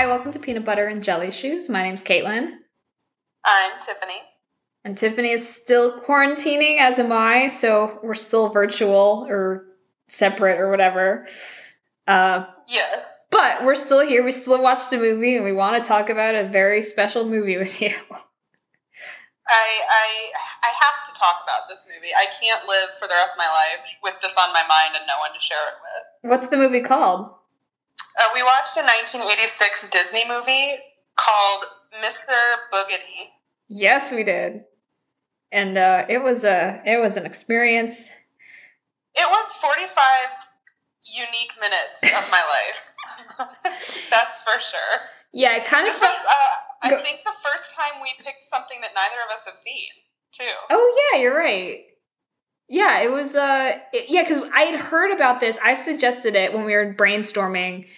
Hi, welcome to Peanut Butter and Jelly Shoes. My name's Caitlin. I'm Tiffany. And Tiffany is still quarantining, as am I, so we're still virtual or separate or whatever. Uh, Yes. but we're still here. We still watched a movie and we want to talk about a very special movie with you. I I I have to talk about this movie. I can't live for the rest of my life with this on my mind and no one to share it with. What's the movie called? Uh, we watched a 1986 Disney movie called Mr. Boogedy. Yes, we did. And uh, it was a it was an experience. It was 45 unique minutes of my life. That's for sure. Yeah, it kind of was, felt. uh, I think, the first time we picked something that neither of us have seen, too. Oh yeah, you're right. Yeah, it was. Uh, it- yeah, because I had heard about this. I suggested it when we were brainstorming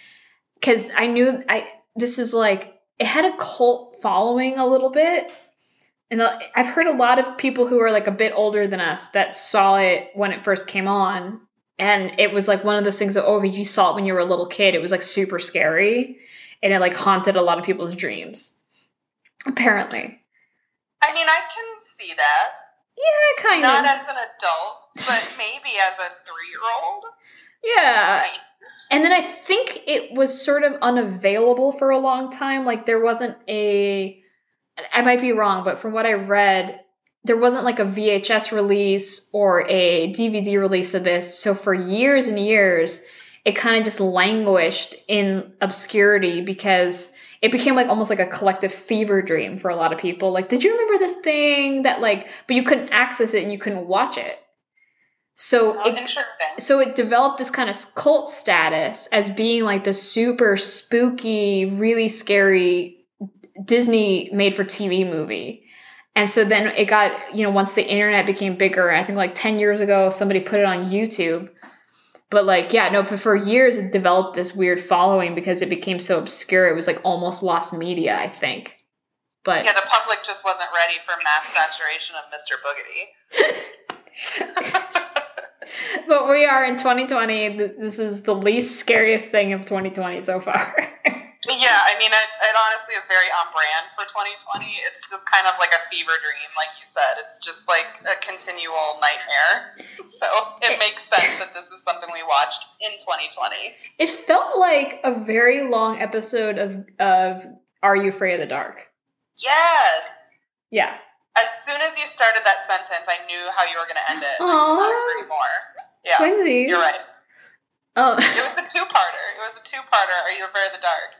because I knew I. This is like it had a cult following a little bit, and uh, I've heard a lot of people who are like a bit older than us that saw it when it first came on, and it was like one of those things that oh, you saw it when you were a little kid, it was like super scary, and it like haunted a lot of people's dreams. Apparently, I mean, I can see that. Yeah, kind Not of. Not as an adult, but maybe as a three year old. Yeah. And then I think it was sort of unavailable for a long time. Like there wasn't a I might be wrong, but from what I read, there wasn't like a VHS release or a DVD release of this. So for years and years, it kind of just languished in obscurity because it became like almost like a collective fever dream for a lot of people. Like, did you remember this thing that like but you couldn't access it and you couldn't watch it. So Oh, it so it developed this kind of cult status as being like the super spooky, really scary Disney made for TV movie. And so then it got, you know, once the internet became bigger, I think like 10 years ago, somebody put it on YouTube. But like, yeah, no, for, for years it developed this weird following because it became so obscure. It was like almost lost media, I think. But Yeah, the public just wasn't ready for mass saturation of Mr. Boogedy. but we are in 2020. This is the least scariest thing of 2020 so far. yeah, I mean, it, it honestly is very on brand for 2020. It's just kind of like a fever dream, like you said. It's just like a continual nightmare. So it makes sense that this is something we watched in 2020. It felt like a very long episode of of Are You Afraid of the Dark? Yes! Yeah. As soon as you started that sentence, I knew how you were going to end it. Aww. more. Yeah, Twinsies. you're right. Oh, It was a two-parter. It was a two-parter. Are you afraid of the dark?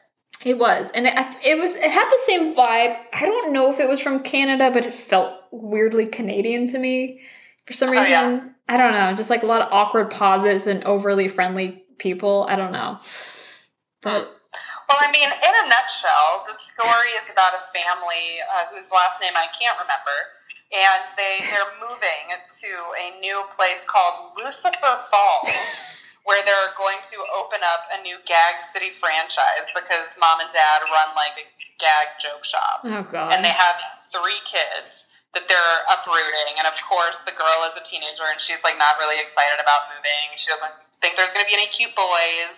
It was, and it, it was. It had the same vibe. I don't know if it was from Canada, but it felt weirdly Canadian to me for some Oh, reason. yeah. I don't know, just like a lot of awkward pauses and overly friendly people. I don't know, but Well, I mean, in a nutshell, the story is about a family uh, whose last name I can't remember, and they they're moving to a new place called Lucifer Falls, where they're going to open up a new Gag City franchise because mom and dad run like a gag joke shop, oh god, and they have three kids that they're uprooting, and of course, the girl is a teenager and she's like not really excited about moving. She doesn't think there's going to be any cute boys.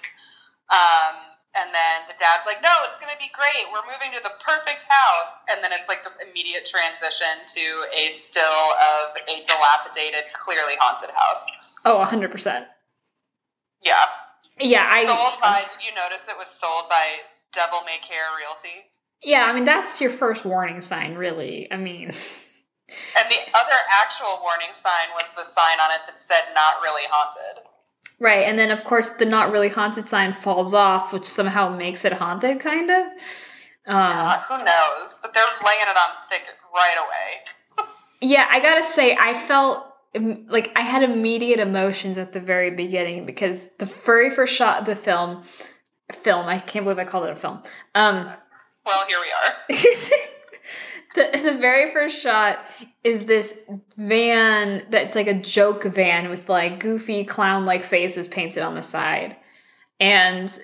Um, and then the dad's like, no, it's going to be great. We're moving to the perfect house. And then it's like this immediate transition to a still of a dilapidated, clearly haunted house. oh, hundred percent. Yeah. Yeah, I. sold by, did you notice it was sold by Devil May Care Realty? Yeah, I mean that's your first warning sign, really. I mean, And the other actual warning sign was the sign on it that said not really haunted. right, and then of course the not really haunted sign falls off, which somehow makes it haunted, kind of. Um, Uh, who knows? But they're laying it on thick right away. yeah, I gotta say, I felt like I had immediate emotions at the very beginning because the very first shot of the film, film, I can't believe I called it a film. Um, Well, here we are. the the very first shot is this van that's like a joke van with like goofy clown like faces painted on the side, and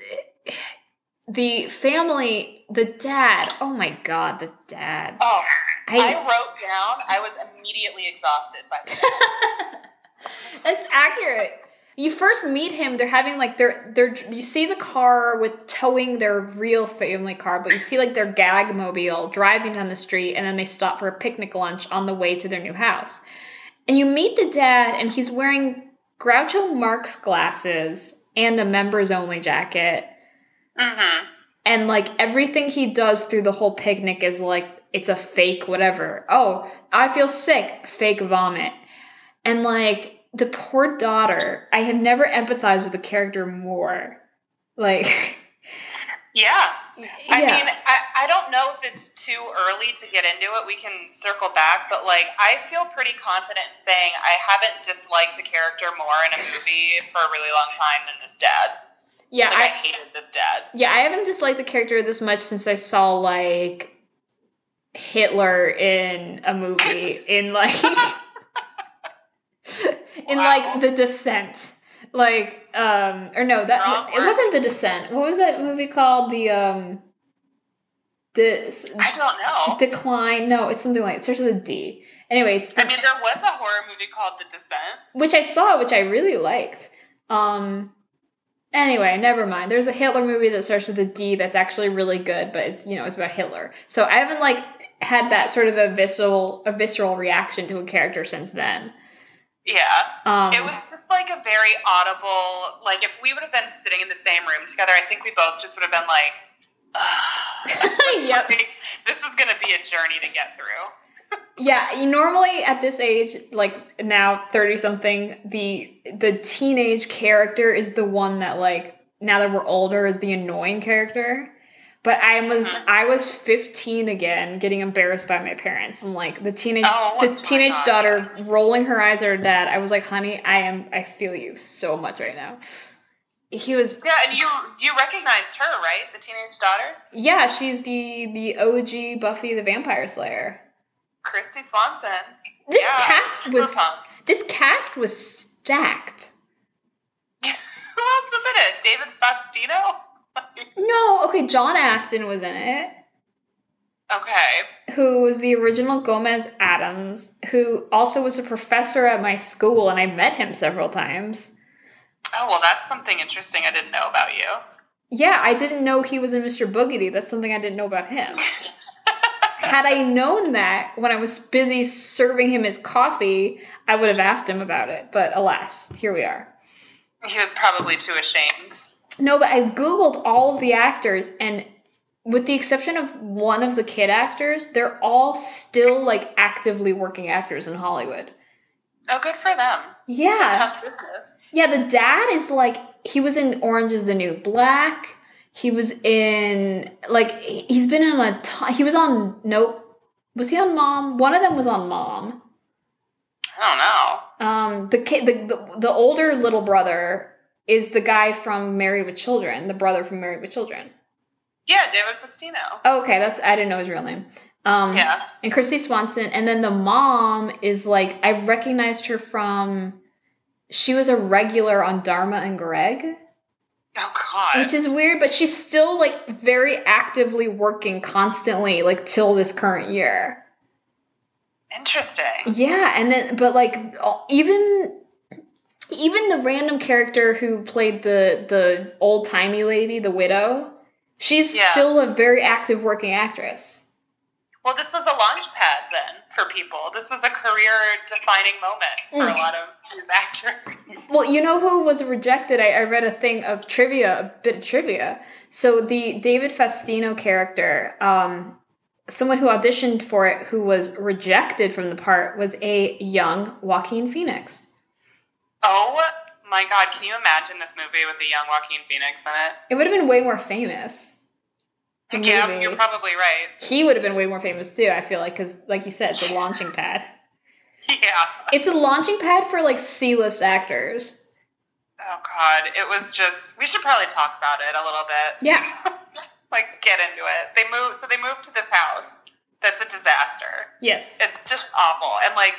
the family, the dad. Oh my god, the dad. Oh, I I, wrote down, I was immediately exhausted by that. that's accurate. you first meet him, they're having like they're they're you see the car with towing their real family car, but you see like their gag mobile driving down the street, and then they stop for a picnic lunch on the way to their new house. And you meet the dad, and he's wearing Groucho Marx glasses and a members only jacket. Mm-hmm. And like everything he does through the whole picnic is like it's a fake whatever. Oh, I feel sick, fake vomit. And like the poor daughter, I have never empathized with the character more. Like Yeah. I yeah. mean, I, I don't know if it's too early to get into it. We can circle back, but like, I feel pretty confident in saying I haven't disliked a character more in a movie for a really long time than this dad. yeah, Like, I, I hated this dad. yeah, I haven't disliked the character this much since I saw like Hitler in a movie in like in Wow. like The Descent. Like um or no, that Wrong it word. wasn't The Descent. What was that movie called? The um the I don't know. decline. No, it's something like it starts with a D. Anyway, it's I mean, there was a horror movie called The Descent. which I saw, which I really liked. Um. Anyway, never mind. There's a Hitler movie that starts with a D that's actually really good, but you know it's about Hitler. So I haven't like had that sort of a visceral a visceral reaction to a character since then. Yeah. Um, It was just like a very audible, like, if we would have been sitting in the same room together, I think we both just would have been like, Ugh. Yep. this is going to be a journey to get through. Yeah, normally at this age, like now thirty something, the the teenage character is the one that like now that we're older is the annoying character. But I was Mhm. I was fifteen again, getting embarrassed by my parents. and like the teenage Oh, the teenage God. daughter rolling her eyes at her dad. I was like, honey, I am I feel you so much right now. He was Yeah, and you you recognized her, right? The teenage daughter? yeah, she's the the OG Buffy the Vampire Slayer. Kristy Swanson. This Yeah, cast was pumped. this cast was stacked. Who else was in it? David Faustino? No, okay, John Astin was in it, okay. who was the original Gomez Addams, who also was a professor at my school, and I met him several times. Oh, well, that's something interesting I didn't know about you. Yeah, I didn't know he was in Mr. Boogedy. That's something I didn't know about him. Had I known that when I was busy serving him his coffee, I would have asked him about it. But alas, here we are. He was probably too ashamed. No, but I Googled all of the actors, and with the exception of one of the kid actors, they're all still like actively working actors in Hollywood. Oh, good for them. Yeah. Yeah, the dad is like, he was in Orange is the New Black. He was in, like, he's been in a ton. He was on, nope. Was he on Mom? One of them was on Mom. I don't know. Um, the kid, the, the, the older little brother is the guy from Married with Children, the brother from Married with Children. Yeah, David Faustino. Oh, okay, that's I didn't know his real name. Um, Yeah. and Kristy Swanson, and then the mom is like I recognized her from. She was a regular on Dharma and Greg, Oh, God. which is weird, but she's still like very actively working constantly, like till this current year. Interesting. Yeah, and then but like even even the random character who played the the old timey lady, the widow, she's Yeah. still a very active working actress. Well, this was a launch pad then for people. This was a career defining moment for a Mm. lot of these actors. Well, you know who was rejected? I, I read a thing of trivia, a bit of trivia. So the David Faustino character, um, someone who auditioned for it who was rejected from the part was a young Joaquin Phoenix. Oh my God, can you imagine this movie with the young Joaquin Phoenix in it? It would have been way more famous. Yeah, movie. you're probably right. He would have been way more famous too. I feel like because, like you said, the launching pad. Yeah. It's a launching pad for like C-list actors. Oh God, it was just. We should probably talk about it a little bit. Yeah. like get into it. They move. So they moved to this house. That's a disaster. Yes. It's just awful. And like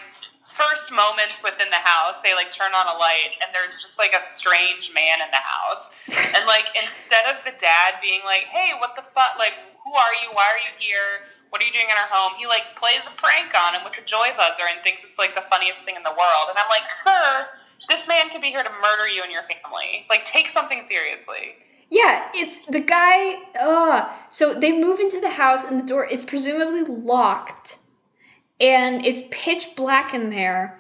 first moments within the house, they like turn on a light and there's just like a strange man in the house. And like instead of the dad being like, "Hey, what the fuck? Like, who are you? Why are you here? What are you doing in our home?" He like plays a prank on him with a joy buzzer and thinks it's like the funniest thing in the world. And I'm like, "Sir, this man could be here to murder you and your family. Like, take something seriously. Yeah, it's the guy. Uh, so they move into the house and the door. It's presumably locked, and it's pitch black in there.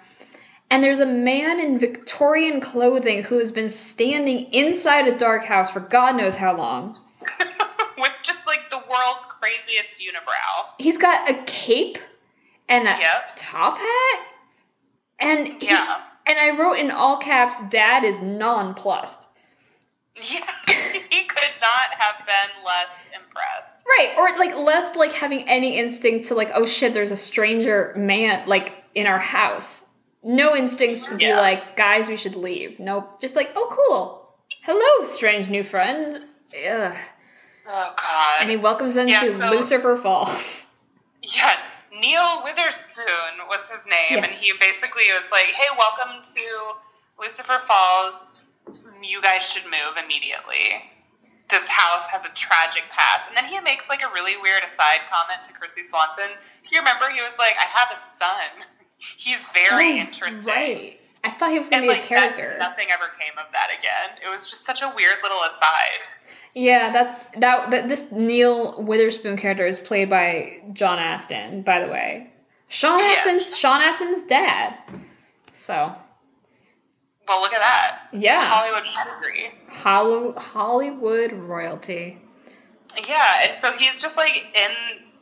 And there's a man in Victorian clothing who has been standing inside a dark house for God knows how long. With just like the world's craziest unibrow. He's got a cape and a Yep. top hat, and he, Yeah. and I wrote in all caps, "Dad is nonplussed." Yeah. he could not have been less impressed. Right, or like less like having any instinct to like, oh shit, there's a stranger man like in our house. No instincts to be Yeah. like, guys, we should leave. Nope, just like, oh cool, hello, strange new friend. Ugh. Oh, God. And he welcomes them Yeah, to so- Lucifer Falls. Yeah, Neil Witherspoon was his name, and he basically was like, "Hey, welcome to Lucifer Falls. You guys should move immediately. This house has a tragic past." And then he makes like a really weird aside comment to Chrissy Swanson. You remember he was like, "I have a son. He's very Oh, interesting." Right. I thought he was gonna And be like a character. that, nothing ever came of that again. It was just such a weird little aside. Yeah, that's that, that. This Neil Witherspoon character is played by John Astin, by the way. Sean Yes. Astin's Sean Astin's dad. So Well, look at that. yeah, Hollywood pedigree. Hollow, Hollywood royalty. Yeah, and so he's just like in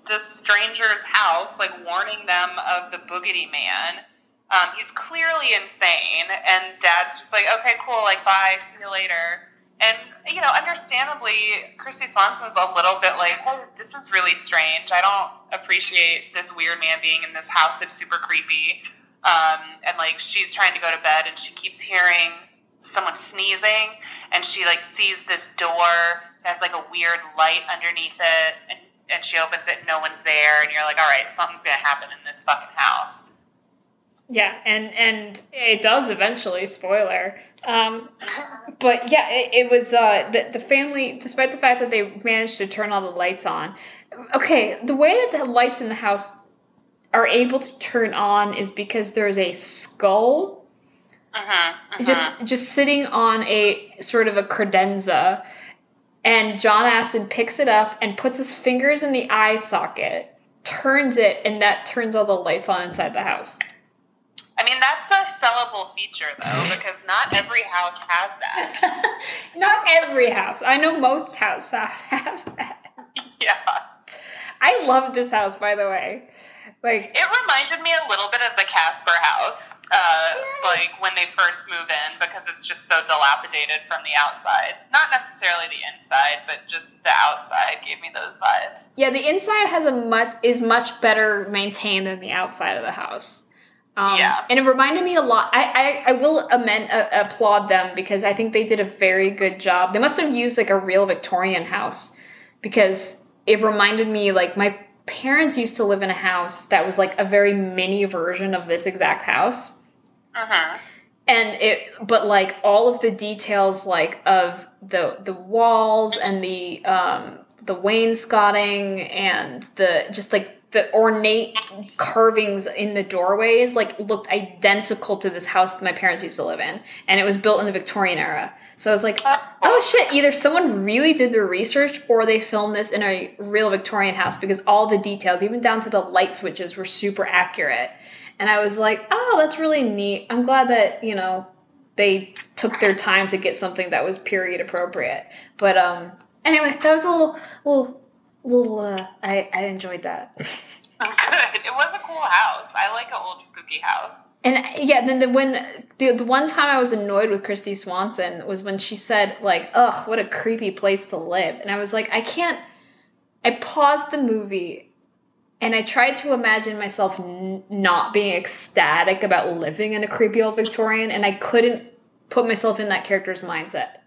this stranger's house, like warning them of the boogedy man. Um, he's clearly insane, and Dad's just like, "Okay, cool, like bye, see you later." And you know, understandably, Kristy Swanson's a little bit like, "Hey, this is really strange. I don't appreciate this weird man being in this house that's super creepy." Um, and like, she's trying to go to bed, and she keeps hearing someone sneezing, and she like sees this door that has like a weird light underneath it, and and she opens it, and no one's there, and you're like, "All right, something's gonna happen in this fucking house." Yeah, and and it does eventually. Spoiler. Um, but yeah, it, it was uh, the the family, despite the fact that they managed to turn all the lights on. Okay, the way that the lights in the house are able to turn on is because there's a skull Mm-hmm, just just sitting on a sort of a credenza, and John Astin picks it up and puts his fingers in the eye socket, turns it, and that turns all the lights on inside the house. I mean, that's a sellable feature though, because not every house has that. Not every house. I know most houses have that. yeah. I love this house, by the way. Like, It reminded me a little bit of the Casper house, uh, like when they first move in, because it's just so dilapidated from the outside. Not necessarily the inside, but just the outside gave me those vibes. yeah, the inside has a much is much better maintained than the outside of the house. Um, Yeah. and it reminded me a lot. I I, I will amend, uh, applaud them because I think they did a very good job. They must have used like a real Victorian house because it reminded me like my parents used to live in a house that was like a very mini version of this exact house. Mm-hmm. and it but like all of the details like of the the walls and the um the wainscoting and the just like the ornate carvings in the doorways like looked identical to this house that my parents used to live in and it was built in the victorian era so i was like oh shit either someone really did their research or they filmed this in a real victorian house because all the details even down to the light switches were super accurate and I was like, oh, that's really neat. I'm glad that, you know, they took their time to get something that was period appropriate. But um anyway, that was a little little little uh I, I enjoyed that. Good. It was a cool house. I like an old spooky house. And yeah, then the when the the one time I was annoyed with Kristy Swanson was when she said like, "Ugh, what a creepy place to live," and I was like, I can't. I paused the movie, and I tried to imagine myself n- not being ecstatic about living in a creepy old Victorian, and I couldn't put myself in that character's mindset.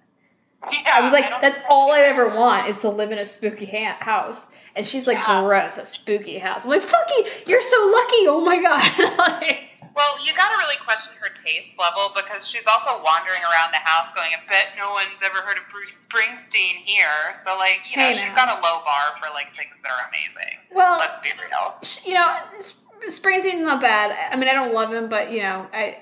Yeah, I was like, don't that's all I ever want is to live in a spooky ha- house. And she's like, Yeah. gross, a spooky house. I'm like, fuck you, you're so lucky. Oh my god. Like, Well, you got to really question her taste level because she's also wandering around the house going, I bet no one's ever heard of Bruce Springsteen here. So, like, you know, Hey, she's got a low bar for, like, things that are amazing. well, Let's be real. you know, Springsteen's not bad. I mean, I don't love him, but you know, I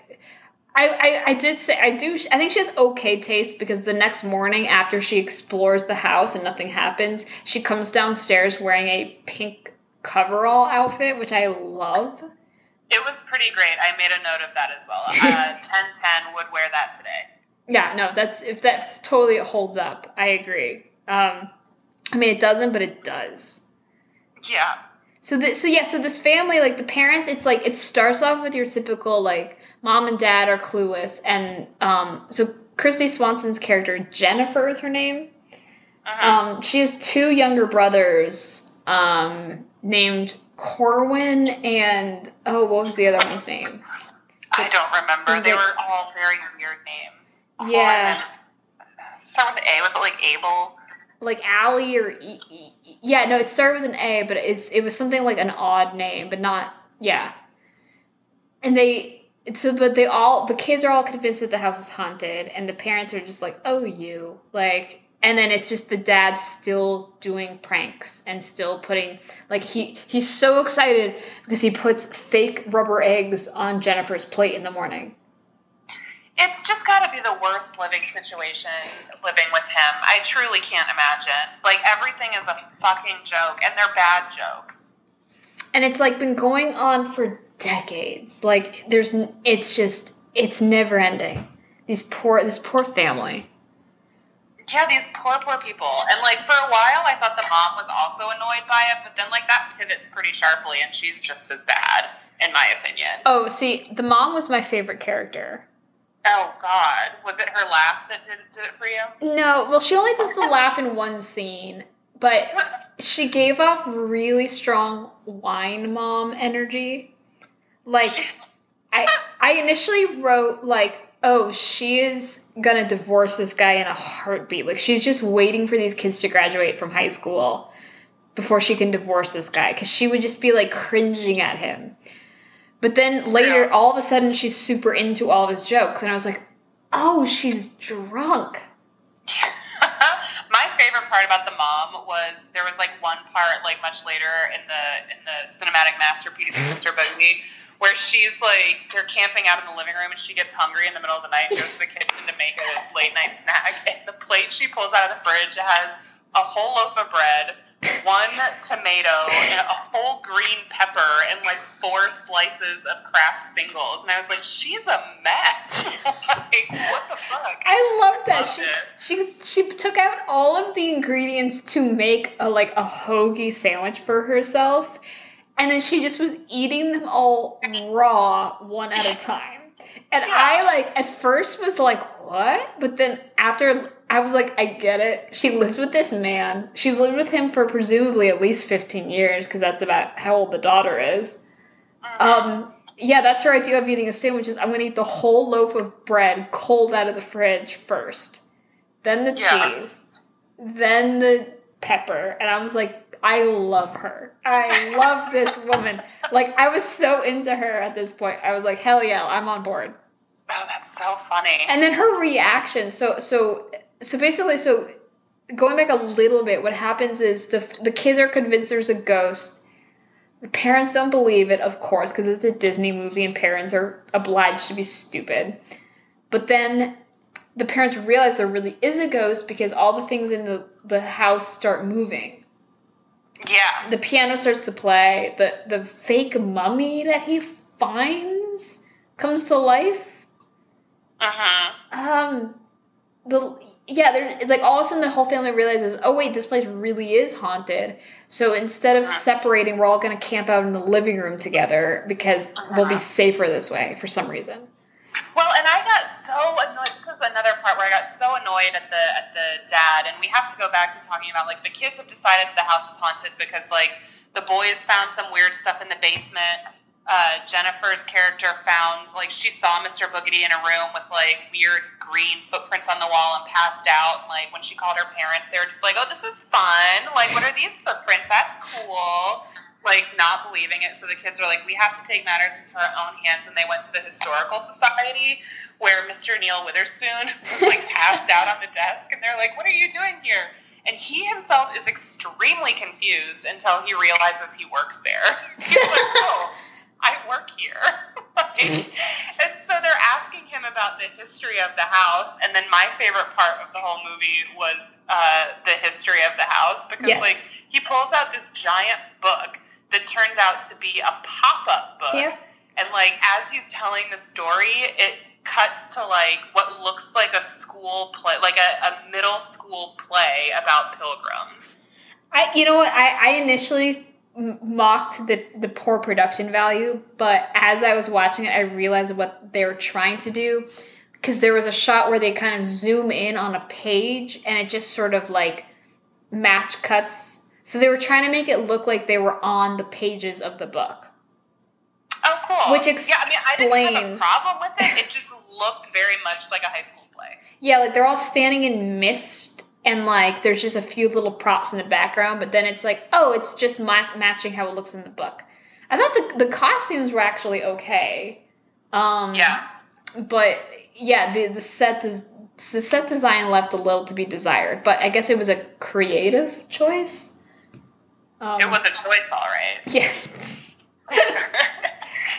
I, I, I did say I do I think she has okay taste because the next morning after she explores the house and nothing happens, she comes downstairs wearing a pink coverall outfit, which I love. It was pretty great. I made a note of that as well. Uh, 1010 would wear that today. Yeah, no, that's if that totally holds up. I agree. Um, I mean, it doesn't, but it does. Yeah. So this, so yeah, so this family, like the parents, it's like it starts off with your typical like mom and dad are clueless, and um, so Kristy Swanson's character Jennifer is her name. Uh-huh. Um, she has two younger brothers um, named Corwin and oh, what was the other one's name? I don't remember. They were all very weird names. Yeah. Start with A. Was it like Abel? Like Allie or E- E- yeah, no, it started with an A, but it's it was something like an odd name, but not yeah. And they so but they all the kids are all convinced that the house is haunted, and the parents are just like, oh you like. And then it's just the dad still doing pranks and still putting like he he's so excited because he puts fake rubber eggs on Jennifer's plate in the morning. It's just got to be the worst living situation living with him. I truly can't imagine. Like everything is a fucking joke, and they're bad jokes. and it's like been going on for decades like there's it's just it's never ending these poor this poor family Yeah, these poor, poor people. And like for a while, I thought the mom was also annoyed by it, but then like that pivots pretty sharply, and she's just as bad, in my opinion. oh see the mom was my favorite character Oh God, was it her laugh that did, did it for you? no well she only does the laugh in one scene but she gave off really strong wine mom energy like i i initially wrote like oh she is gonna divorce this guy in a heartbeat like she's just waiting for these kids to graduate from high school before she can divorce this guy because she would just be like cringing at him but then later Yeah. all of a sudden she's super into all of his jokes and i was like oh she's drunk My favorite part about the mom was there was like one part like much later in the in the cinematic masterpiece of Mr. Buggy where she's like they're camping out in the living room and she gets hungry in the middle of the night and goes to the kitchen to make a late night snack and the plate she pulls out of the fridge has a whole loaf of bread, one tomato, and a whole green pepper, and like four slices of Kraft singles. And I was like, she's a mess. like, what the fuck? I love that. She, it. she she took out all of the ingredients to make a like a hoagie sandwich for herself, and then she just was eating them all raw one at a time. And I like at first was like, what? But then after I was like, I get it. She lives with this man. She's lived with him for presumably at least 15 years because that's about how old the daughter is. Mhm. Um, yeah, that's her idea of eating a sandwich is I'm gonna eat the whole loaf of bread cold out of the fridge first, then the Yeah. cheese, then the pepper, and I was like, I love her. I love this woman. Like I was so into her at this point. I was like, hell yeah, I'm on board. Oh, that's so funny. And then her reaction. So so so basically, so going back a little bit, what happens is the the kids are convinced there's a ghost. The parents don't believe it, of course, because it's a Disney movie and parents are obliged to be stupid. But then the parents realize there really is a ghost because all the things in the, the house start moving. Yeah. The piano starts to play. The the fake mummy that he finds comes to life. Mm-hmm. Um, the yeah, there like all of a sudden the whole family realizes, oh wait, this place really is haunted. So instead of Uh-huh. separating, we're all going to camp out in the living room together because we'll be Uh-huh. safer this way for some reason. Well, and I got so annoyed. Another part where I got so annoyed at the at the dad, and we have to go back to talking about like the kids have decided the house is haunted because like the boys found some weird stuff in the basement. Uh, Jennifer's character found like she saw Mr. Boogedy in a room with like weird green footprints on the wall and passed out. And, like when she called her parents, they were just like, "Oh, this is fun! Like, what are these footprints? That's cool!" Like not believing it. So the kids were like, "We have to take matters into our own hands," and they went to the historical society where Mr. Neil Witherspoon was like passed out on the desk, and they're like, "What are you doing here?" And he himself is extremely confused until he realizes he works there. He's like, "Oh, I work here. like, and so they're asking him about the history of the house. And then my favorite part of the whole movie was uh, the history of the house because, Yes. like, he pulls out this giant book that turns out to be a pop up book. And, like, as he's telling the story, it cuts to, like, what looks like a school play, like a, a middle school play about pilgrims. I, you know what? I, I initially mocked the the poor production value, but as I was watching it, I realized what they were trying to do. Because there was a shot where they kind of zoom in on a page, and it just sort of like match cuts. So they were trying to make it look like they were on the pages of the book. Oh, cool. Which yeah, I mean, I didn't have a explains- problem with it. It just looked very much like a high school play. Yeah, like they're all standing in mist, and like there's just a few little props in the background, but then it's like, oh, it's just ma- matching how it looks in the book. I thought the the costumes were actually okay. Um, Yeah. but yeah, the the set is the set design left a little to be desired, but I guess it was a creative choice. Um, It was a choice, all right. yes.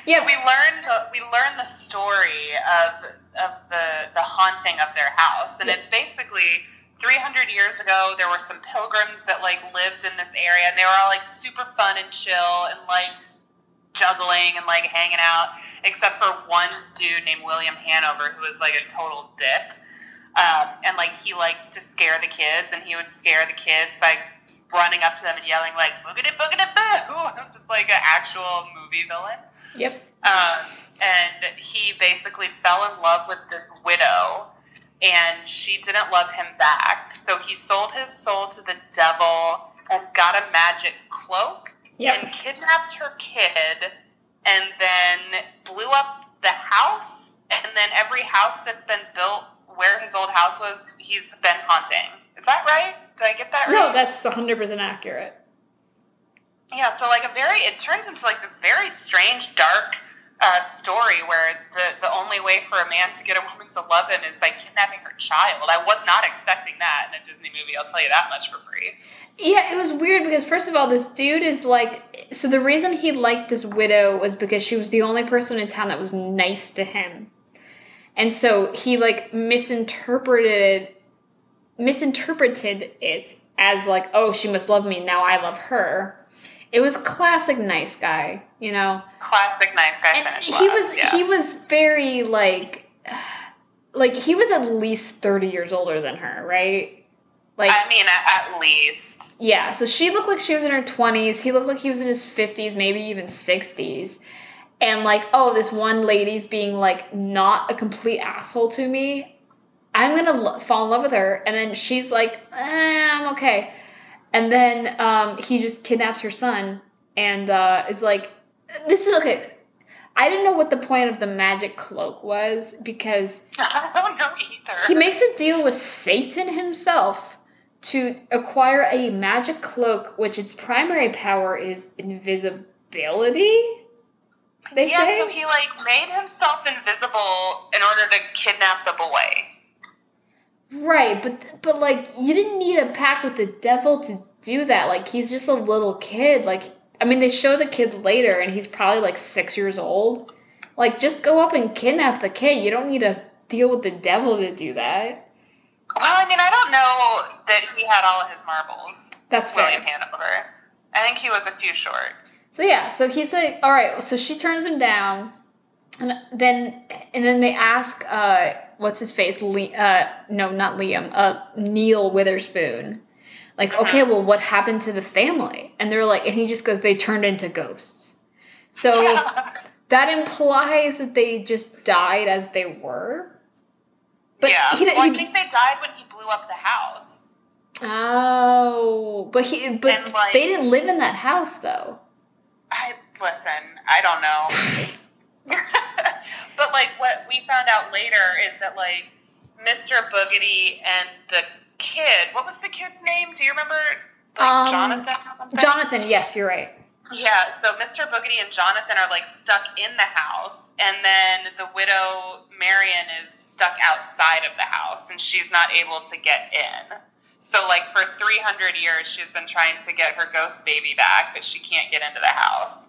yeah, we learned the, we learned the story of of the the haunting of their house, and Yeah. it's basically 300 years ago. There were some pilgrims that like lived in this area, and they were all like super fun and chill, and like juggling and like hanging out, except for one dude named William Hanover who was like a total dick. Um, and like he liked to scare the kids, and he would scare the kids by running up to them and yelling like "boogedy boogedy boo," just like an actual movie villain. Yep. Um, and he basically fell in love with this widow, and she didn't love him back. So he sold his soul to the devil and got a magic cloak Yep. and kidnapped her kid, and then blew up the house. And then every house that's been built where his old house was, he's been haunting. Is that right? Did I get that right? No, that's 100% accurate. Yeah, so like a very, it turns into like this very strange, dark uh, story where the the only way for a man to get a woman to love him is by kidnapping her child. I was not expecting that in a Disney movie. I'll tell you that much for free. Yeah, it was weird because first of all, this dude is like so the reason he liked this widow was because she was the only person in town that was nice to him. And so he like misinterpreted misinterpreted it as like, oh, she must love me, now I love her. It was classic nice guy, you know. Classic nice guy And finish. he last, was yeah. he was very like like he was at least 30 years older than her, right? Like I mean, at, at least. yeah, so she looked like she was in her 20s. He looked like he was in his 50s, maybe even 60s. And like, oh, this one lady's being like not a complete asshole to me. I'm gonna lo- fall in love with her. And then she's like, eh, I'm okay. And then um, he just kidnaps her son and uh, is like, this is okay. I didn't know what the point of the magic cloak was because I don't know either. he makes a deal with Satan himself to acquire a magic cloak, which its primary power is invisibility. They yeah, say. so he like made himself invisible in order to kidnap the boy. Right, but but like you didn't need a pact with the devil to do that. Like he's just a little kid. Like I mean, they show the kid later, and he's probably like six years old. Like just go up and kidnap the kid. You don't need to deal with the devil to do that. Well, I mean, I don't know that he had all of his marbles. That's fair. William Hanover. I think he was a few short. So yeah, so he's like, all right. So she turns him down, and then and then they ask, uh, what's his face? Le- uh, no, not Liam. Uh, Neil Witherspoon. Like, Uh-huh. okay, well, what happened to the family? And they're like, and he just goes, they turned into ghosts. So that implies that they just died as they were. But yeah. he, well, I think they died when he blew up the house. oh, but he, but like- they didn't live in that house though. I listen. I don't know. but like, what we found out later is that like Mr. Boogedy and the kid. What was the kid's name? Do you remember? Like Um, Jonathan. Or something? Jonathan, yes, you're right. Yeah, so Mr. Boogedy and Jonathan are like stuck in the house, and then the widow Marion is stuck outside of the house, and she's not able to get in. So, like, for 300 years, she's been trying to get her ghost baby back, but she can't get into the house.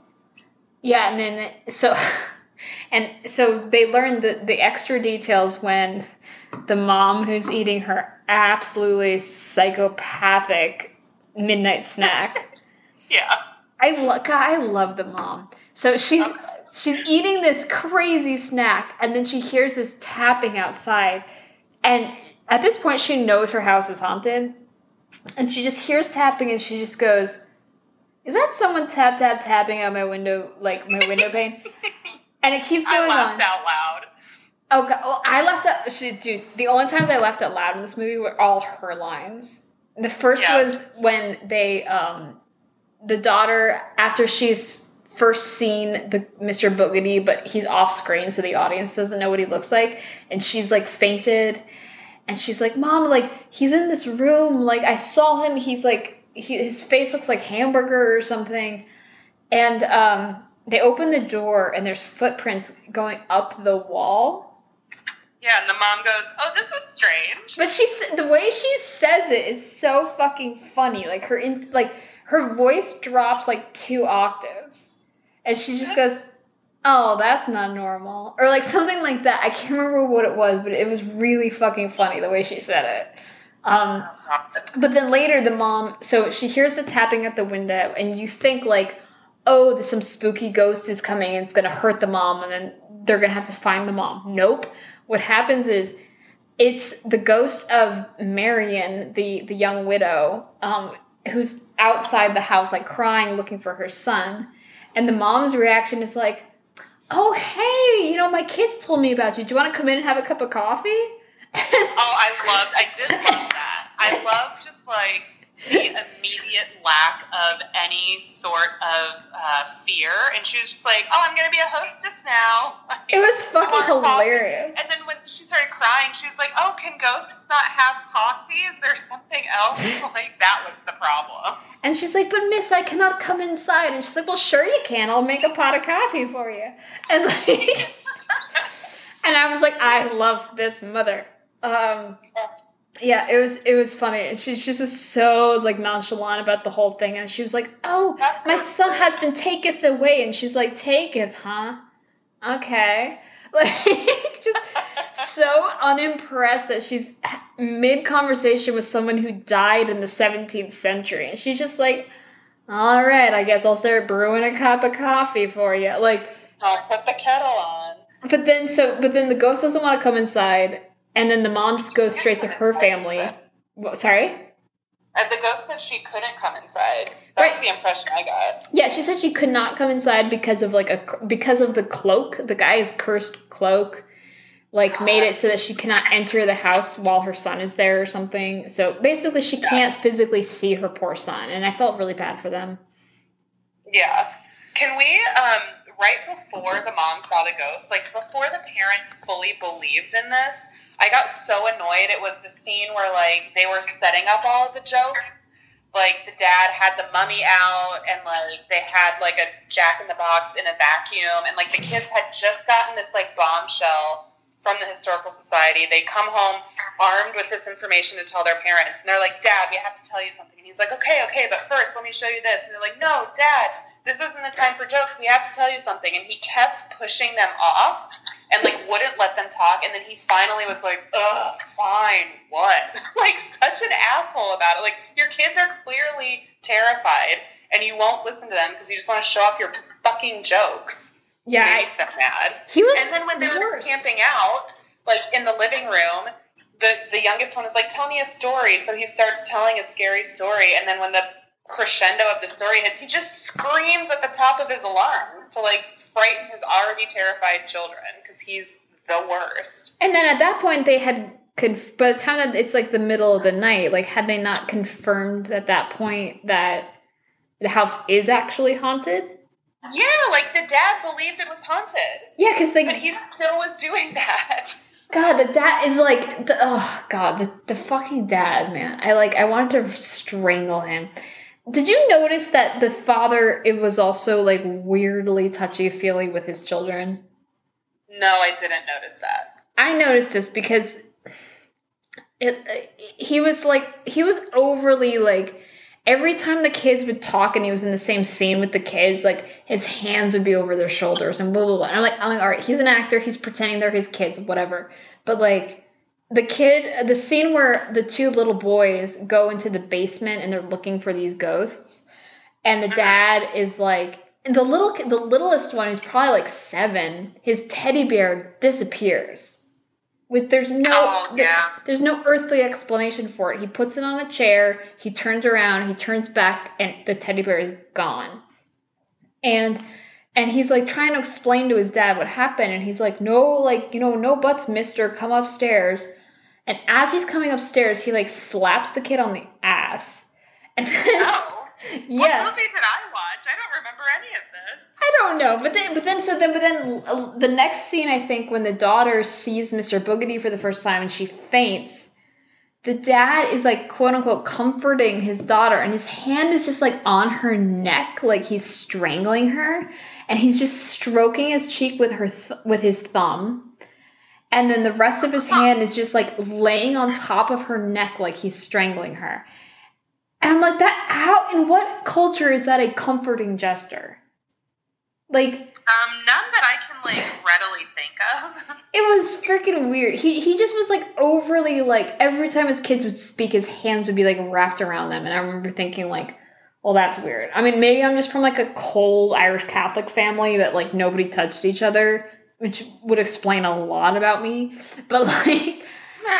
Yeah, and then so and so they learn the the extra details when the mom who's eating her absolutely psychopathic midnight snack. Yeah. I love I love the mom. So she's Okay. she's eating this crazy snack and then she hears this tapping outside and at this point she knows her house is haunted and she just hears tapping and she just goes is that someone tap tap tapping on my window like my window pane and it keeps going I laughed on out loud. oh god well, i laughed out she, dude the only times i laughed out loud in this movie were all her lines the first Yeah. was when they um the daughter after she's first seen the Mr. Boogedy, but he's off screen, so the audience doesn't know what he looks like, and she's like fainted, and she's like, "Mom, like he's in this room. Like I saw him. He's like he, his face looks like hamburger or something," and um, they open the door, and there's footprints going up the wall. Yeah, and the mom goes, "Oh, this is strange." But she the way she says it is so fucking funny. Like her in like her voice drops like two octaves, and she just goes, "Oh, that's not normal," or like something like that. I can't remember what it was, but it was really fucking funny the way she said it. Um, but then later, the mom, so she hears the tapping at the window, and you think like, "Oh, some spooky ghost is coming and it's gonna hurt the mom, and then they're gonna have to find the mom." Nope. What happens is it's the ghost of Marion, the the young widow, um, who's outside the house, like crying, looking for her son. And the mom's reaction is like, "Oh, hey, you know, my kids told me about you. Do you want to come in and have a cup of coffee?" Oh, I loved. I did love that. I love just like the immediate lack of any sort of uh, fear, and she was just like, "Oh, I'm gonna be a hostess now." it was fucking Want coffee? hilarious. And then when she started crying, she was like, "Oh, can ghosts not have coffee? Is there something else?" like that was the problem. And she's like, "But Miss, I cannot come inside." And she's like, "Well, sure you can. I'll make a pot of coffee for you." And like, and I was like, "I love this mother." Um, yeah, it was it was funny, and she just was so like nonchalant about the whole thing, and she was like, "Oh, That's my son sweet. has been taketh away," and she's like, "Taketh, huh? Okay." Like, just so unimpressed that she's mid conversation with someone who died in the 17th century. And she's just like, all right, I guess I'll start brewing a cup of coffee for you. Like, I'll put the kettle on. but then, so, but then the ghost doesn't want to come inside. And then the mom just goes straight to her family. What, sorry? And the ghost said she couldn't come inside. That's Right. the impression I got. Yeah, she said she could not come inside because of like a because of the cloak. The guy's cursed cloak, like made it so that she cannot enter the house while her son is there or something. So basically, she can't physically see her poor son, and I felt really bad for them. Yeah. Can we, um, right before the mom saw the ghost, like before the parents fully believed in this, I got so annoyed. It was the scene where like they were setting up all of the jokes. Like the dad had the mummy out, and like they had like a Jack in the Box in a vacuum, and like the kids had just gotten this like bombshell from the historical society. They come home armed with this information to tell their parents, and they're like, "Dad, we have to tell you something." And he's like, "Okay, okay, but first, let me show you this." And they're like, "No, Dad, this isn't the time for jokes. We have to tell you something." And he kept pushing them off, and like wouldn't let them talk. And then he finally was like, "Ugh, fine, what?" like such an asshole about it. Like your kids are clearly terrified, and you won't listen to them because you just want to show off your fucking jokes. Yeah, Made I, so mad. he was And then when they the were camping out, like in the living room, the the youngest one is like, "Tell me a story." So he starts telling a scary story, and then when the crescendo of the story hits, he just screams at the top of his lungs to like frighten his already terrified children because he's the worst. And then at that point, they had conf- by the time that it's like the middle of the night, like had they not confirmed at that point that the house is actually haunted? Yeah, like the dad believed it was haunted, Yeah, because but he still was doing that. God, the dad is like the oh God, the the fucking dad, man. I like I wanted to strangle him. Did you notice that the father it was also like weirdly touchy feely with his children? No, I didn't notice that. I noticed this because it he was like he was overly like every time the kids would talk and he was in the same scene with the kids, like his hands would be over their shoulders and blah blah blah. And I'm like, I'm like, all right, he's an actor, he's pretending they're his kids, whatever. But like the kid, the scene where the two little boys go into the basement and they're looking for these ghosts, and the mm-hmm. dad is like, and the little, the littlest one, is probably like seven, his teddy bear disappears. With there's no, Oh, yeah. there's no earthly explanation for it. He puts it on a chair, he turns around, he turns back, and the teddy bear is gone. And and he's like trying to explain to his dad what happened, and he's like, no, like, you know, no buts, mister, come upstairs. And as he's coming upstairs, he like slaps the kid on the ass. And then Oh. yeah. What movie did I watch? I don't remember any of this. I don't know, but then, but then, so then, but then, uh, the next scene, I think, when the daughter sees Mr. Boogedy for the first time and she faints, the dad is like, quote unquote, comforting his daughter, and his hand is just like on her neck, like he's strangling her, and he's just stroking his cheek with her th- with his thumb, and then the rest of his hand is just like laying on top of her neck, like he's strangling her. And I'm like, that how in what culture is that a comforting gesture? Like Um, none that I can like readily think of. it was freaking weird. He he just was like overly like every time his kids would speak, his hands would be like wrapped around them, and I remember thinking like, well, that's weird. I mean, maybe I'm just from like a cold Irish Catholic family that like nobody touched each other, which would explain a lot about me. But like,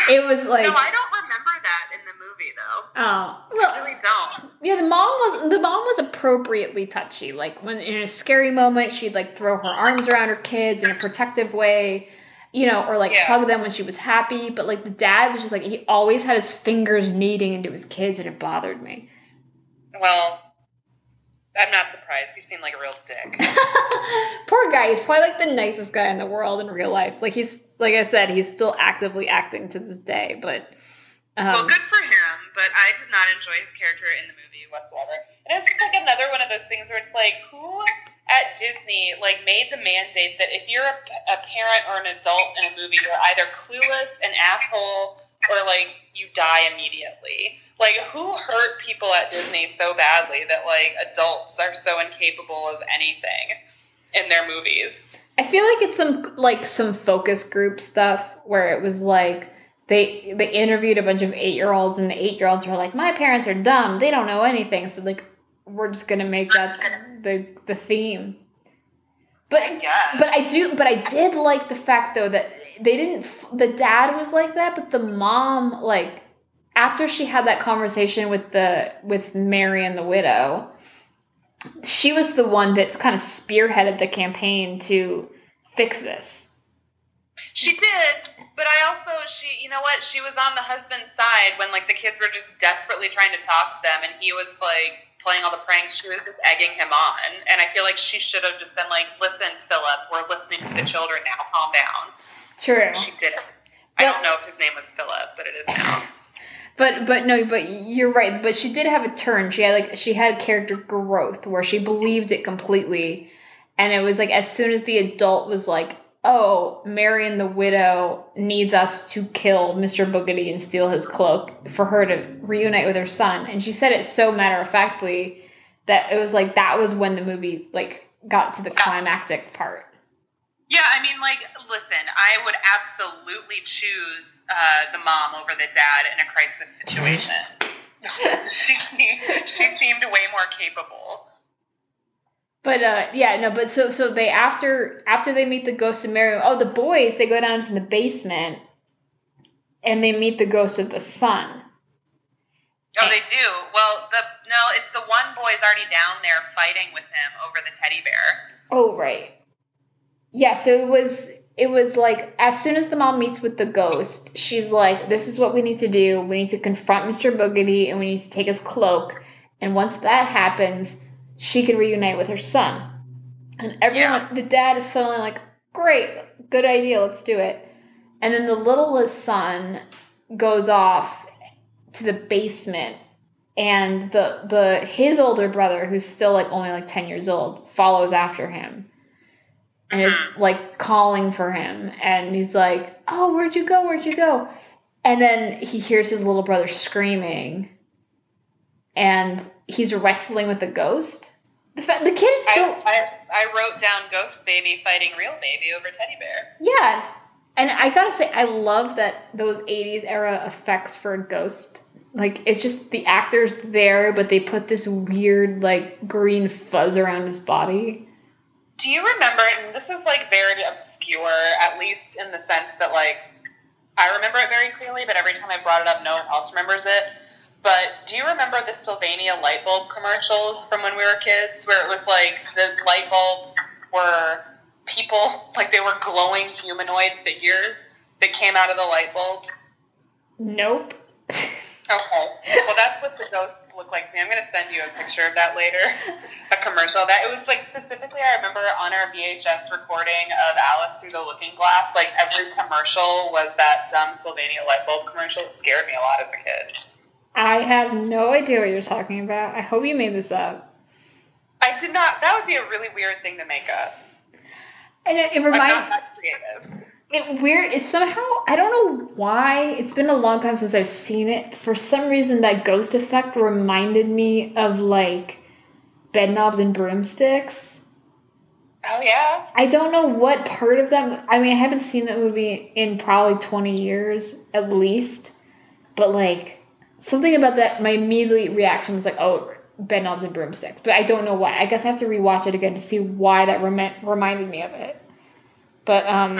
it was like, no, I don't remember that in the movie though. oh, I well, really don't. Yeah, the mom was the mom was appropriately touchy. Like when in a scary moment, she'd like throw her arms around her kids in a protective way, you know, or like Yeah. hug them when she was happy. But like the dad was just like he always had his fingers kneading into his kids, and it bothered me. Well, I'm not surprised. He seemed like a real dick. Poor guy. He's probably like the nicest guy in the world in real life. Like he's like I said, he's still actively acting to this day. But um, well, good for him, but I did not enjoy his character in the movie whatsoever. And it's just like another one of those things where it's like, who at Disney like made the mandate that if you're a, a parent or an adult in a movie, you're either clueless, an asshole, or like you die immediately. Like, who hurt people at Disney so badly that like adults are so incapable of anything in their movies? I feel like it's some like some focus group stuff where it was like they they interviewed a bunch of eight year olds and the eight year olds were like, My parents are dumb, they don't know anything. So like we're just gonna make that the the theme. But I guess. but I do but I did like the fact though that they didn't the dad was like that, but the mom like after she had that conversation with the with Mary and the widow, she was the one that kind of spearheaded the campaign to fix this. She did, but I also she you know what she was on the husband's side when like the kids were just desperately trying to talk to them and he was like playing all the pranks. She was just egging him on, and I feel like she should have just been like, "Listen, Philip, we're listening to the children now. Calm down." True. She didn't. I don't know if his name was Philip, but it is now. But but no, but you're right. But she did have a turn. She had like she had character growth where she believed it completely, and it was like as soon as the adult was like, "Oh, Marion the widow needs us to kill Mister Boogedy and steal his cloak for her to reunite with her son," and she said it so matter of factly that it was like that was when the movie like got to the climactic part. Yeah, I mean, like, listen, I would absolutely choose uh, the mom over the dad in a crisis situation. she, she seemed way more capable. But uh yeah, no, but so so they after after they meet the ghost of Mary, oh the boys they go down to the basement and they meet the ghost of the son. Oh, they do. Well, the no, it's the one boy's already down there fighting with him over the teddy bear. Oh right. Yeah, so it was it was like as soon as the mom meets with the ghost, she's like, This is what we need to do. We need to confront Mr. Boogedy and we need to take his cloak. And once that happens, she can reunite with her son. And everyone the dad is suddenly like, Great, good idea, let's do it. And then the littlest son goes off to the basement and the the his older brother who's still like only like 10 years old follows after him and is mm. like calling for him and he's like oh where'd you go where'd you go and then he hears his little brother screaming and he's wrestling with a ghost. The, fa- the kid is so I, I, I wrote down Ghost Baby fighting Real Baby over Teddy Bear. yeah, and I gotta say I love that those '80s era effects for a ghost. Like it's just the actor's there, but they put this weird like green fuzz around his body. Do you remember, and this is like very obscure, at least in the sense that like I remember it very clearly, but every time I brought it up, no one else remembers it. But do you remember the Sylvania light bulb commercials from when we were kids, where it was like the light bulbs were people, like they were glowing humanoid figures that came out of the light bulbs? Nope. Okay. Well, that's what the ghosts look like to me. I'm going to send you a picture of that later. A commercial. That it was like specifically, I remember on our VHS recording of Alice Through the Looking Glass, like every commercial was that dumb Sylvania light bulb commercial. It scared me a lot as a kid. I have no idea what you're talking about. I hope you made this up. I did not. That would be a really weird thing to make up. And it, it I'm reminds not that creative. It weird. It's somehow I don't know why. It's been a long time since I've seen it. For some reason, that ghost effect reminded me of like Bedknobs and Broomsticks. Oh yeah. I don't know what part of that. I mean, I haven't seen that movie in probably twenty years at least. But like something about that, my immediate reaction was like, "Oh, Bedknobs and Broomsticks." But I don't know why. I guess I have to rewatch it again to see why that remi- reminded me of it. But um,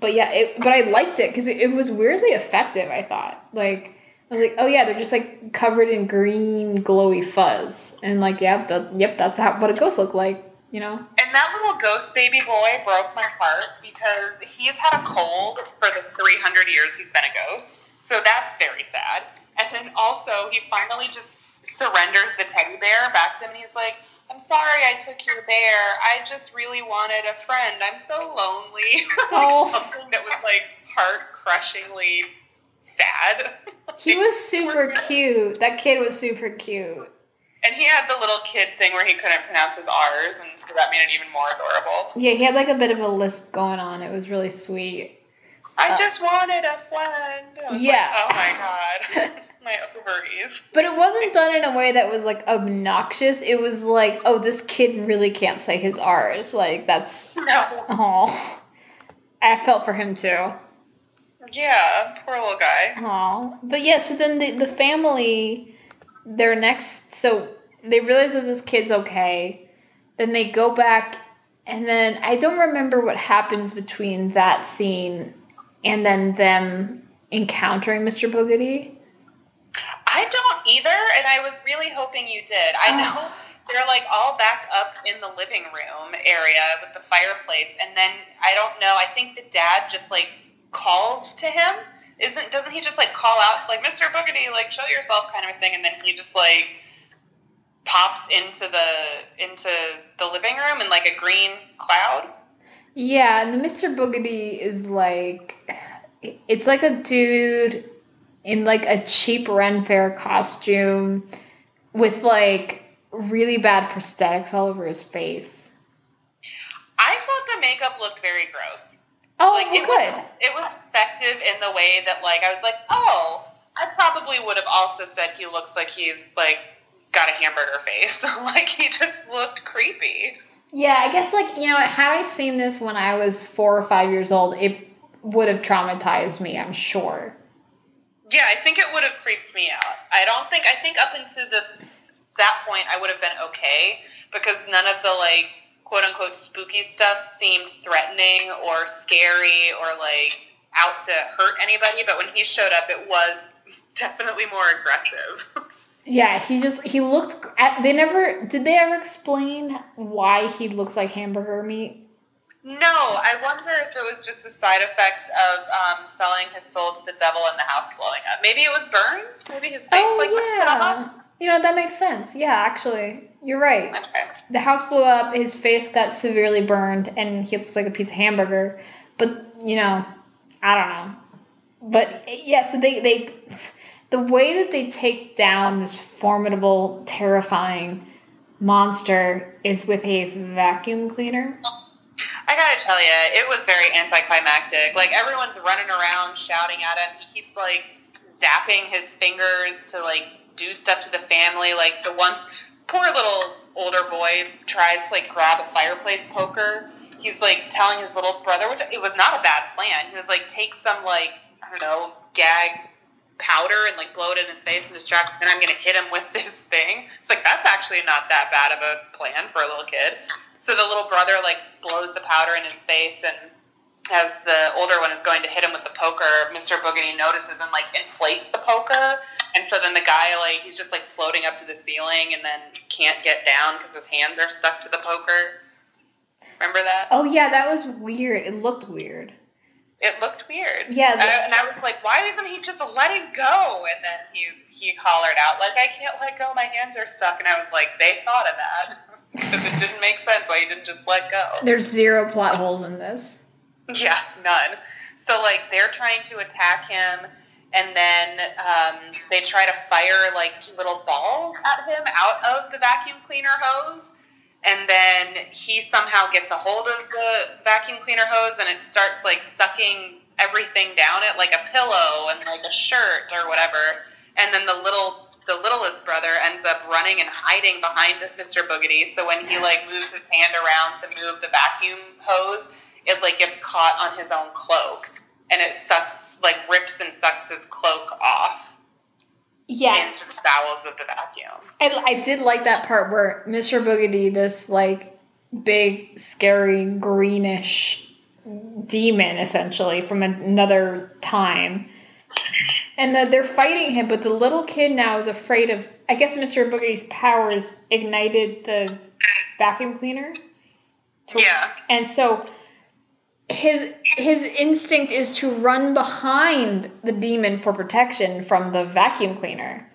but yeah, it, but I liked it because it, it was weirdly effective. I thought like. I was like, oh yeah, they're just like covered in green glowy fuzz, and like, yeah, that, yep, that's how what a ghost look like, you know. And that little ghost baby boy broke my heart because he's had a cold for the 300 years he's been a ghost. So that's very sad. And then also, he finally just surrenders the teddy bear back to him and he's like, I'm sorry I took your bear. I just really wanted a friend. I'm so lonely. like Oh. something that was like heart crushingly sad. He was super cute. That kid was super cute. And he had the little kid thing where he couldn't pronounce his R's, and so that made it even more adorable. Yeah, he had like a bit of a lisp going on. It was really sweet. I Uh, just wanted a friend. Yeah. Like, oh my god. my ovaries. But it wasn't done in a way that was like obnoxious. It was like, oh, this kid really can't say his R's. Like that's No. oh. I felt for him too. Yeah, poor little guy. Oh, but yeah. So then the the family, their next, so they realize that this kid's okay. Then they go back, and then I don't remember what happens between that scene and then them encountering Mr. Boogedy. I don't either, and I was really hoping you did. I Oh. know they're like all back up in the living room area with the fireplace, and then I don't know. I think the dad just like calls to him. Isn't doesn't he just like call out like Mr. Boogedy, like show yourself kind of a thing, and then he just like pops into the into the living room in like a green cloud. Yeah, and the Mr. Boogedy is like, it's like a dude in like a cheap Ren Fair costume with like really bad prosthetics all over his face. I thought the makeup looked very gross. Oh, like well, it good. was it was effective in the way that like I was like, oh, I probably would have also said he looks like he's like got a hamburger face. like he just looked creepy. Yeah, I guess like you know, had I seen this when I was four or five years old, it would have traumatized me. I'm sure. Yeah, I think it would have creeped me out. I don't think I think up until this that point I would have been okay because none of the like quote unquote spooky stuff seemed threatening or scary or like out to hurt anybody. But when he showed up, it was definitely more aggressive. Yeah, he just he looked. At, they never did. They ever explain why he looks like hamburger meat? No, I wonder if it was just a side effect of um, selling his soul to the devil and the house blowing up. Maybe it was burns. Maybe his face Oh like yeah, you know that makes sense. Yeah, actually, you're right. Okay. The house blew up. His face got severely burned, and he looks like a piece of hamburger. But you know, I don't know. But yeah, so they they the way that they take down this formidable, terrifying monster is with a vacuum cleaner. I gotta tell you, it was very anticlimactic. Like everyone's running around shouting at him. He keeps like zapping his fingers to like do stuff to the family. Like the one poor little older boy tries to like grab a fireplace poker. He's like telling his little brother, which it was not a bad plan. He was like, take some like I don't know gag powder and like blow it in his face and distract him, and I'm gonna hit him with this thing. It's like that's actually not that bad of a plan for a little kid. So the little brother like blows the powder in his face and as the older one is going to hit him with the poker, Mr. Boogedy notices and like inflates the poker. And so then the guy like he's just like floating up to the ceiling and then can't get down because his hands are stuck to the poker. Remember that? Oh yeah, that was weird. It looked weird. It looked weird. Yeah, I, and I was like, why isn't he just letting go? And then he he hollered out like, I can't let go. My hands are stuck. And I was like, they thought of that because it didn't make sense why you didn't just let go. There's zero plot holes in this. Yeah, none. So like they're trying to attack him, and then um, they try to fire like little balls at him out of the vacuum cleaner hose, and then he somehow gets a hold of the vacuum cleaner hose, and it starts like sucking everything down it, like a pillow and like a shirt or whatever, and then the little the littlest brother ends up running and hiding behind Mr. Boogedy. So when he like moves his hand around to move the vacuum hose, it like gets caught on his own cloak and it sucks like rips and sucks his cloak off Yeah, into the bowels of the vacuum. I, I did like that part where Mr. Boogedy, this like big, scary, greenish demon, essentially from another time, and uh, they're fighting him. But the little kid now is afraid of. I guess Mr. Boogedy's powers ignited the vacuum cleaner, to- Yeah. and so his his instinct is to run behind the demon for protection from the vacuum cleaner.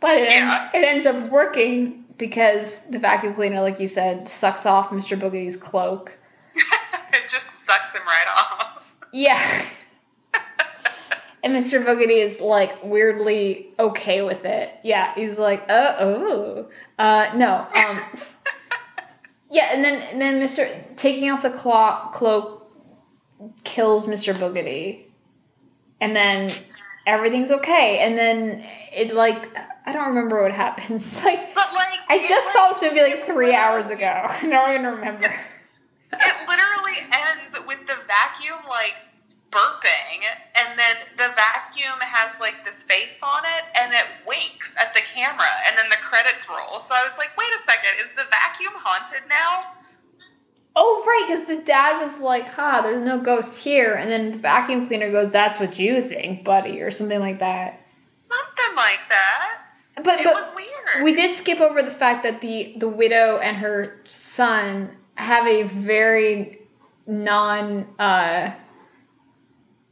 But it, Yeah. ends, it ends up working because the vacuum cleaner, like you said, sucks off Mr. Boogedy's cloak. it just sucks him right off. Yeah. And Mr. Boogedy is like weirdly okay with it. Yeah, he's like, uh oh. Uh no. Um Yeah, and then and then Mr. taking off the clo- cloak kills Mr. Boogedy. And then everything's okay. And then it like I don't remember what happens. Like But like I just like, saw this movie like three hours ago. I don't even remember. it literally ends with the vacuum like burping and then the vacuum has like this face on it and it winks at the camera and then the credits roll so i was like wait a second is the vacuum haunted now Oh, right, because the dad was like, ha, there's no ghost here. And then the vacuum cleaner goes, that's what you think, buddy, or something like that. something like that But, it but was weird we did skip over the fact that the, the widow and her son have a very non, uh,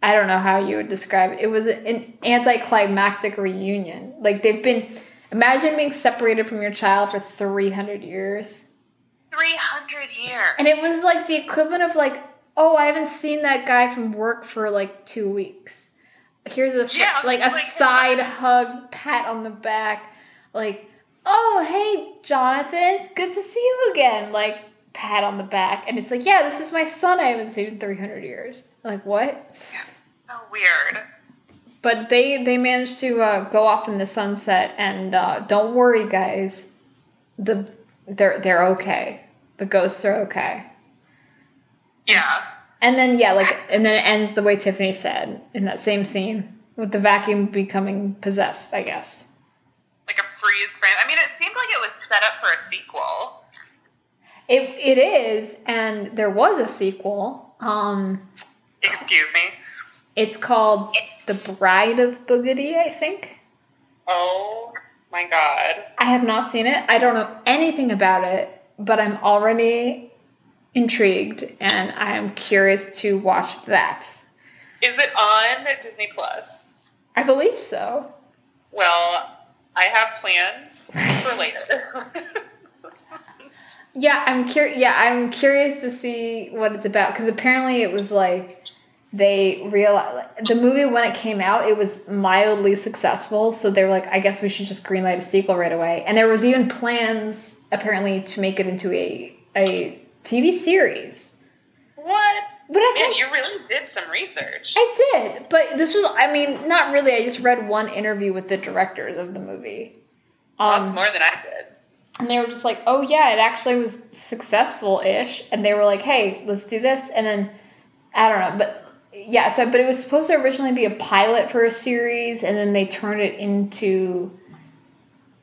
I don't know how you would describe it. It was an anticlimactic reunion. Like, they've been, imagine being separated from your child for 300 years. 300 years And it was like the equivalent of like, oh, I haven't seen that guy from work for like two weeks. Here's a Yeah, like a like- side hug, pat on the back, like, oh hey Jonathan, good to see you again. Like pat on the back, and it's like, yeah, this is my son. I haven't seen in 300 years. Like what? so weird But they they managed to uh, go off in the sunset, and uh, don't worry, guys, the they're they're okay. The ghosts are okay. yeah And then yeah, like and then it ends the way Tiffany said in that same scene with the vacuum becoming possessed, I guess. like a freeze frame i mean it seemed like it was set up for a sequel It it is, and there was a sequel. Um excuse me it's called The Bride of Boogedy, I think. oh my god I have not seen it. I don't know anything about it, but I'm already intrigued and I am curious to watch that. is it on disney plus I believe so. Well, I have plans for later. Yeah, I'm curious. Yeah, I'm curious to see what it's about because apparently it was like they realized the movie when it came out, it was mildly successful. So they were like, I guess we should just greenlight a sequel right away. And there was even plans apparently to make it into a a TV series. what? But I Man, you really did some research. I did, but this was, I mean, not really. I just read one interview with the directors of the movie. That's Um, more than I did. and they were just like, oh, yeah, it actually was successful ish. And they were like, hey, let's do this. And then, I don't know, but yeah, so, but it was supposed to originally be a pilot for a series, and then they turned it into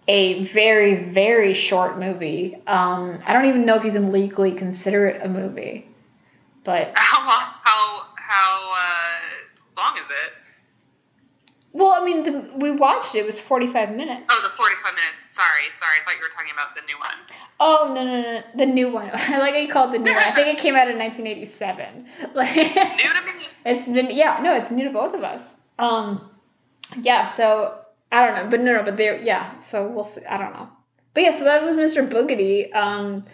a very, very short movie. Um, I don't even know if you can legally consider it a movie. But How long? How how uh, long is it? Well, I mean, the, we watched it. It was forty-five minutes. Oh, the forty-five minutes. Sorry, sorry. I thought you were talking about the new one. Oh no, no, no, the new one. I like how you called the new one. I think it came out in nineteen eighty-seven. Like, New to me. it's the yeah, no, it's new to both of us. Um, yeah. So I don't know, but no, no, but they yeah. So we'll see. I don't know, but yeah. So that was Mr. Boogedy. Um,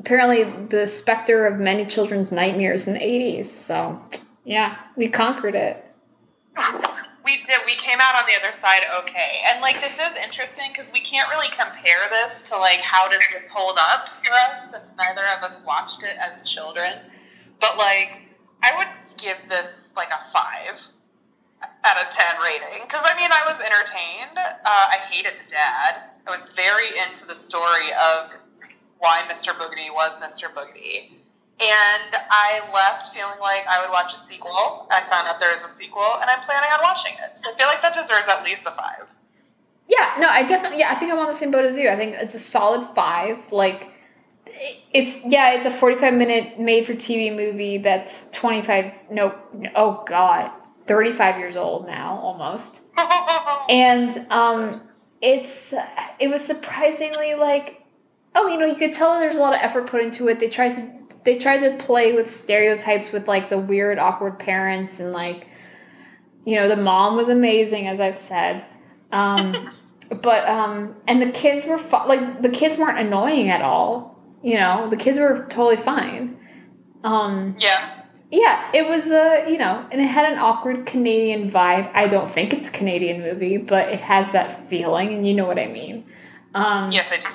apparently the specter of many children's nightmares in the eighties. So yeah, we conquered it. We did. We came out on the other side okay, and like this is interesting because we can't really compare this to like how does this hold up for us since neither of us watched it as children. But like, I would give this like a five out of ten rating because I mean I was entertained. Uh, I hated the dad. I was very into the story of why Mr. Boogedy was Mr. Boogedy. And I left feeling like I would watch a sequel. I found out there is a sequel, and I'm planning on watching it. So I feel like that deserves at least a five. Yeah, no, I definitely yeah, I think I'm on the same boat as you. I think it's a solid five. Like it's yeah, it's a 45 minute made for TV movie that's 25 no oh god, 35 years old now almost. And um it's it was surprisingly like oh, you know, you could tell there's a lot of effort put into it. They tried to they tried to play with stereotypes with like the weird awkward parents and like you know, the mom was amazing as I've said. Um but um and the kids were fu- like the kids weren't annoying at all you know the kids were totally fine um yeah. yeah it was uh you know and it had an awkward canadian vibe i don't think it's a canadian movie but it has that feeling and you know what i mean um Yes, I do.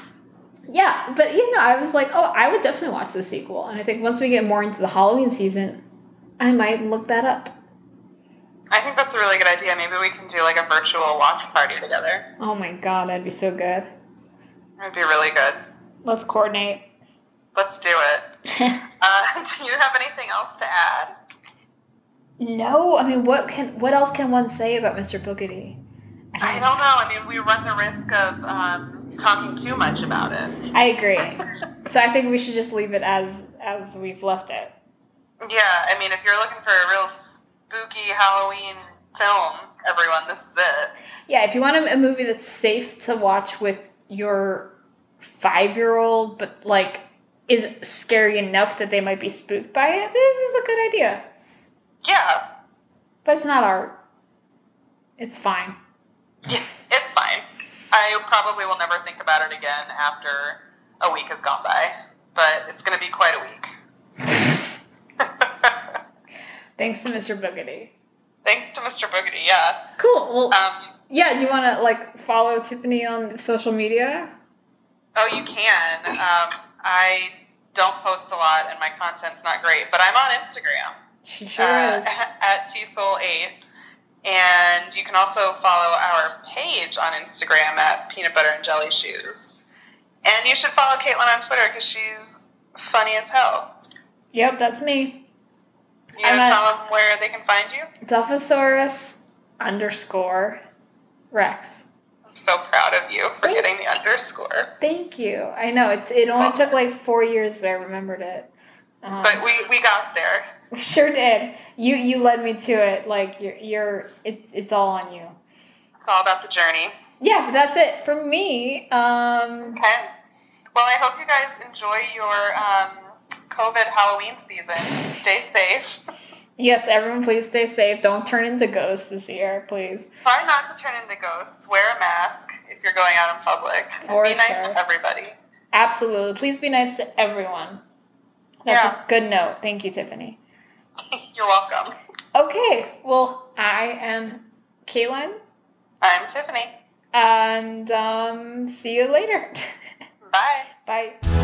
Yeah but you know i was like oh i would definitely watch the sequel and i think once we get more into the halloween season i might look that up I think that's a really good idea. Maybe we can do like a virtual watch party together. oh my god that'd be so good That'd be really good. let's coordinate Let's do it. Uh, do you have anything else to add? No, I mean, what can what else can one say about Mr. Boogedy? I don't know. I mean, we run the risk of um, talking too much about it. I agree. so I think we should just leave it as as we've left it. Yeah, I mean, if you're looking for a real spooky Halloween film, everyone, this is it. Yeah, if you want a, a movie that's safe to watch with your five year old, but like is scary enough that they might be spooked by it, this is a good idea. Yeah, But it's not art. It's fine. it's fine. I probably will never think about it again after a week has gone by, but it's going to be quite a week. Thanks to Mr. Boogedy. Thanks to Mr. Boogedy, yeah. Cool. Well, Um, yeah. Do you want to like follow Tiffany on social media? oh, you can. Um, I don't post a lot and my content's not great, but I'm on Instagram. She sure uh, is. at tsoul8. And you can also follow our page on Instagram at peanut butter and jelly shoes. And you should follow Caitlin on Twitter because she's funny as hell. Yep, that's me. You I'm tell them where they can find you? Duffosaurus underscore Rex. I'm so proud of you for Thank- getting the underscore. Thank you. I know it's it only took like four years, but I remembered it. Um, But we, we got there. sure did. You you led me to it. Like you're you're it, it's all on you. It's all about the journey. Yeah, that's it from me. Um, Okay. Well, I hope you guys enjoy your um, COVID Halloween season. Stay safe. yes, everyone, please stay safe. Don't turn into ghosts this year, please. Try not to turn into ghosts. Wear a mask if you're going out in public. For be nice to everybody. Absolutely. Please be nice to everyone. That's Yeah. a good note. Thank you, Tiffany. You're welcome. Okay, well, I am Caitlin, I'm Tiffany. and um, see you later. Bye. Bye.